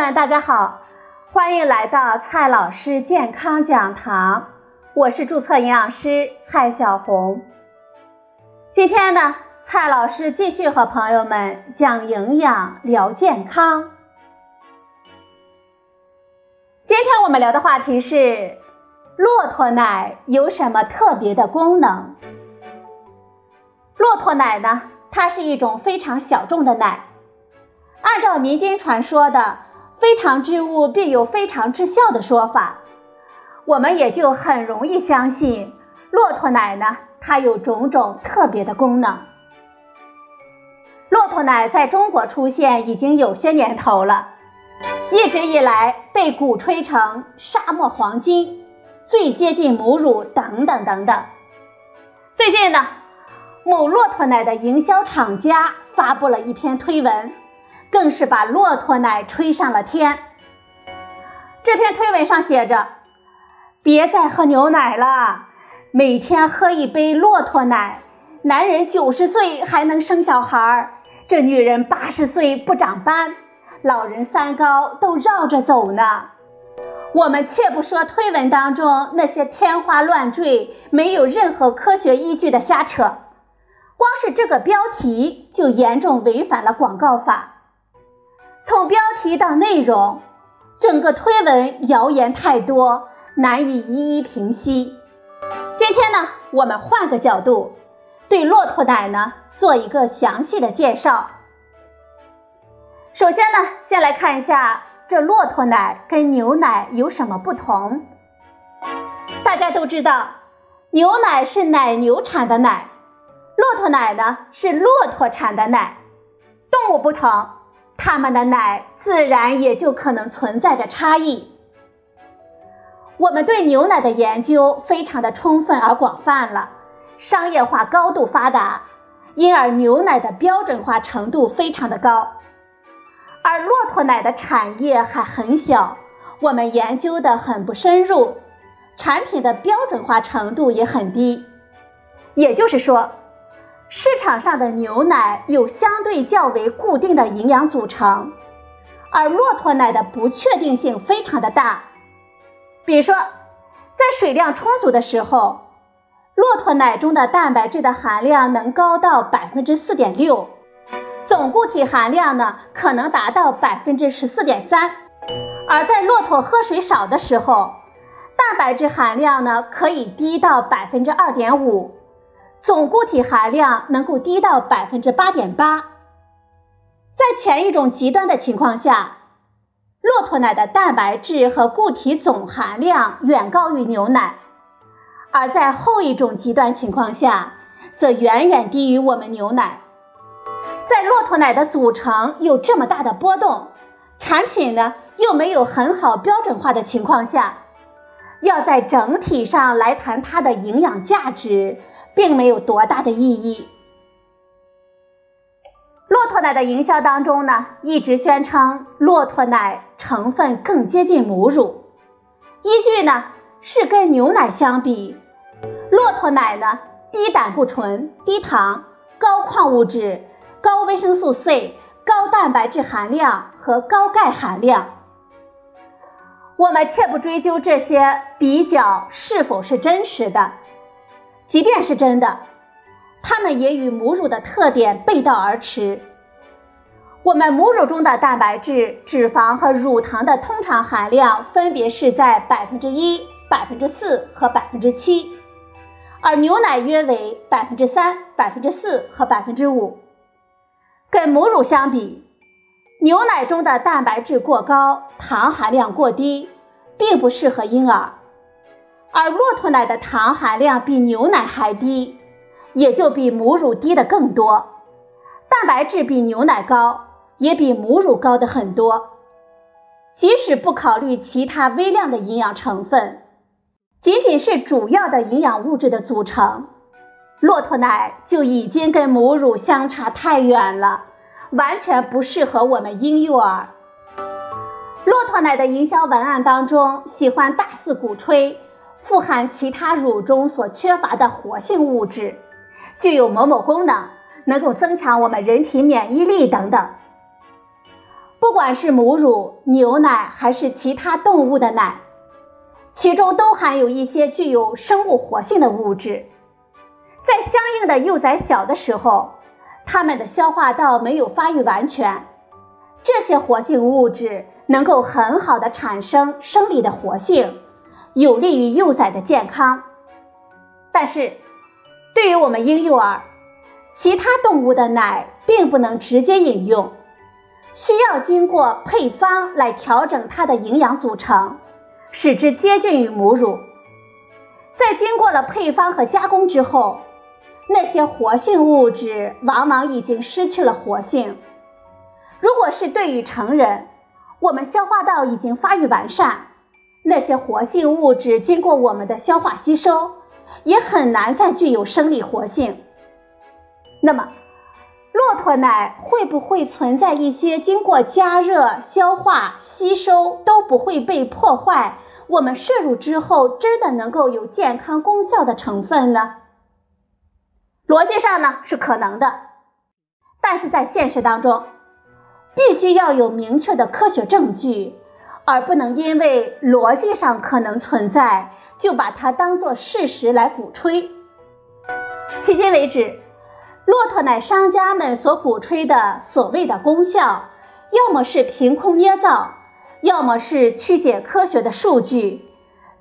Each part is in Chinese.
们，大家好，欢迎来到蔡老师健康讲堂，我是注册营养师蔡小红。今天呢，蔡老师继续和朋友们讲营养、聊健康。今天我们聊的话题是：骆驼奶有什么特别的功能？骆驼奶呢，它是一种非常小众的奶，按照民间传说的。非常之物必有非常之效的说法，我们也就很容易相信骆驼奶呢，它有种种特别的功能。骆驼奶在中国出现已经有些年头了，一直以来被鼓吹成沙漠黄金，最接近母乳等等等等。最近呢，某骆驼奶的营销厂家发布了一篇推文。更是把骆驼奶吹上了天。这篇推文上写着：“别再喝牛奶了，每天喝一杯骆驼奶，男人九十岁还能生小孩儿，这女人八十岁不长斑，老人三高都绕着走呢。”我们且不说推文当中那些天花乱坠、没有任何科学依据的瞎扯，光是这个标题就严重违反了广告法。从标题到内容，整个推文谣言太多，难以一一平息。今天呢，我们换个角度，对骆驼奶呢做一个详细的介绍。首先呢，先来看一下这骆驼奶跟牛奶有什么不同。大家都知道，牛奶是奶牛产的奶，骆驼奶呢是骆驼产的奶，动物不同。它们的奶自然也就可能存在着差异。我们对牛奶的研究非常的充分而广泛了，商业化高度发达，因而牛奶的标准化程度非常的高。而骆驼奶的产业还很小，我们研究的很不深入，产品的标准化程度也很低。也就是说。市场上的牛奶有相对较为固定的营养组成，而骆驼奶的不确定性非常的大。比如说，在水量充足的时候，骆驼奶中的蛋白质的含量能高到百分之四点六，总固体含量呢可能达到百分之十四点三；而在骆驼喝水少的时候，蛋白质含量呢可以低到百分之二点五。总固体含量能够低到百分之八点八，在前一种极端的情况下，骆驼奶的蛋白质和固体总含量远高于牛奶；而在后一种极端情况下，则远远低于我们牛奶。在骆驼奶的组成有这么大的波动，产品呢又没有很好标准化的情况下，要在整体上来谈它的营养价值。并没有多大的意义。骆驼奶的营销当中呢，一直宣称骆驼奶成分更接近母乳，依据呢是跟牛奶相比，骆驼奶呢低胆固醇、低糖、高矿物质、高维生素 C、高蛋白质含量和高钙含量。我们且不追究这些比较是否是真实的。即便是真的，它们也与母乳的特点背道而驰。我们母乳中的蛋白质、脂肪和乳糖的通常含量分别是在百分之一、百分之四和百分之七，而牛奶约为百分之三、百分之四和百分之五。跟母乳相比，牛奶中的蛋白质过高，糖含量过低，并不适合婴儿。而骆驼奶的糖含量比牛奶还低，也就比母乳低的更多。蛋白质比牛奶高，也比母乳高的很多。即使不考虑其他微量的营养成分，仅仅是主要的营养物质的组成，骆驼奶就已经跟母乳相差太远了，完全不适合我们婴幼儿。骆驼奶的营销文案当中，喜欢大肆鼓吹。富含其他乳中所缺乏的活性物质，具有某某功能，能够增强我们人体免疫力等等。不管是母乳、牛奶还是其他动物的奶，其中都含有一些具有生物活性的物质。在相应的幼崽小的时候，它们的消化道没有发育完全，这些活性物质能够很好的产生生理的活性，有利于幼崽的健康。但是，对于我们婴幼儿，其他动物的奶并不能直接饮用。需要经过配方来调整它的营养组成，使之接近于母乳。在经过了配方和加工之后，那些活性物质往往已经失去了活性。如果是对于成人，我们消化道已经发育完善，那些活性物质经过我们的消化吸收，也很难再具有生理活性。那么，骆驼奶会不会存在一些经过加热、消化、吸收都不会被破坏，我们摄入之后真的能够有健康功效的成分呢？逻辑上呢是可能的，但是在现实当中，必须要有明确的科学证据，而不能因为逻辑上可能存在，就把它当做事实来鼓吹。迄今为止。骆驼奶商家们所鼓吹的所谓的功效，要么是凭空捏造，要么是曲解科学的数据，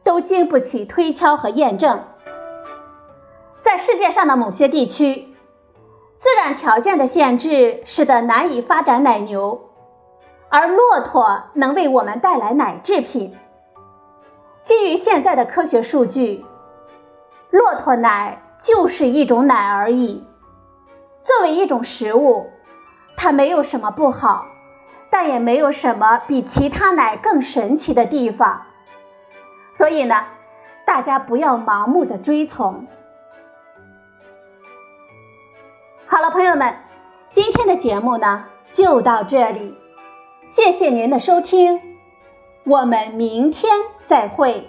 都经不起推敲和验证。在世界上的某些地区，自然条件的限制使得难以发展奶牛，而骆驼能为我们带来奶制品。基于现在的科学数据，骆驼奶就是一种奶而已。作为一种食物，它没有什么不好，但也没有什么比其他奶更神奇的地方。所以呢，大家不要盲目的追从。好了，朋友们，今天的节目呢就到这里，谢谢您的收听，我们明天再会。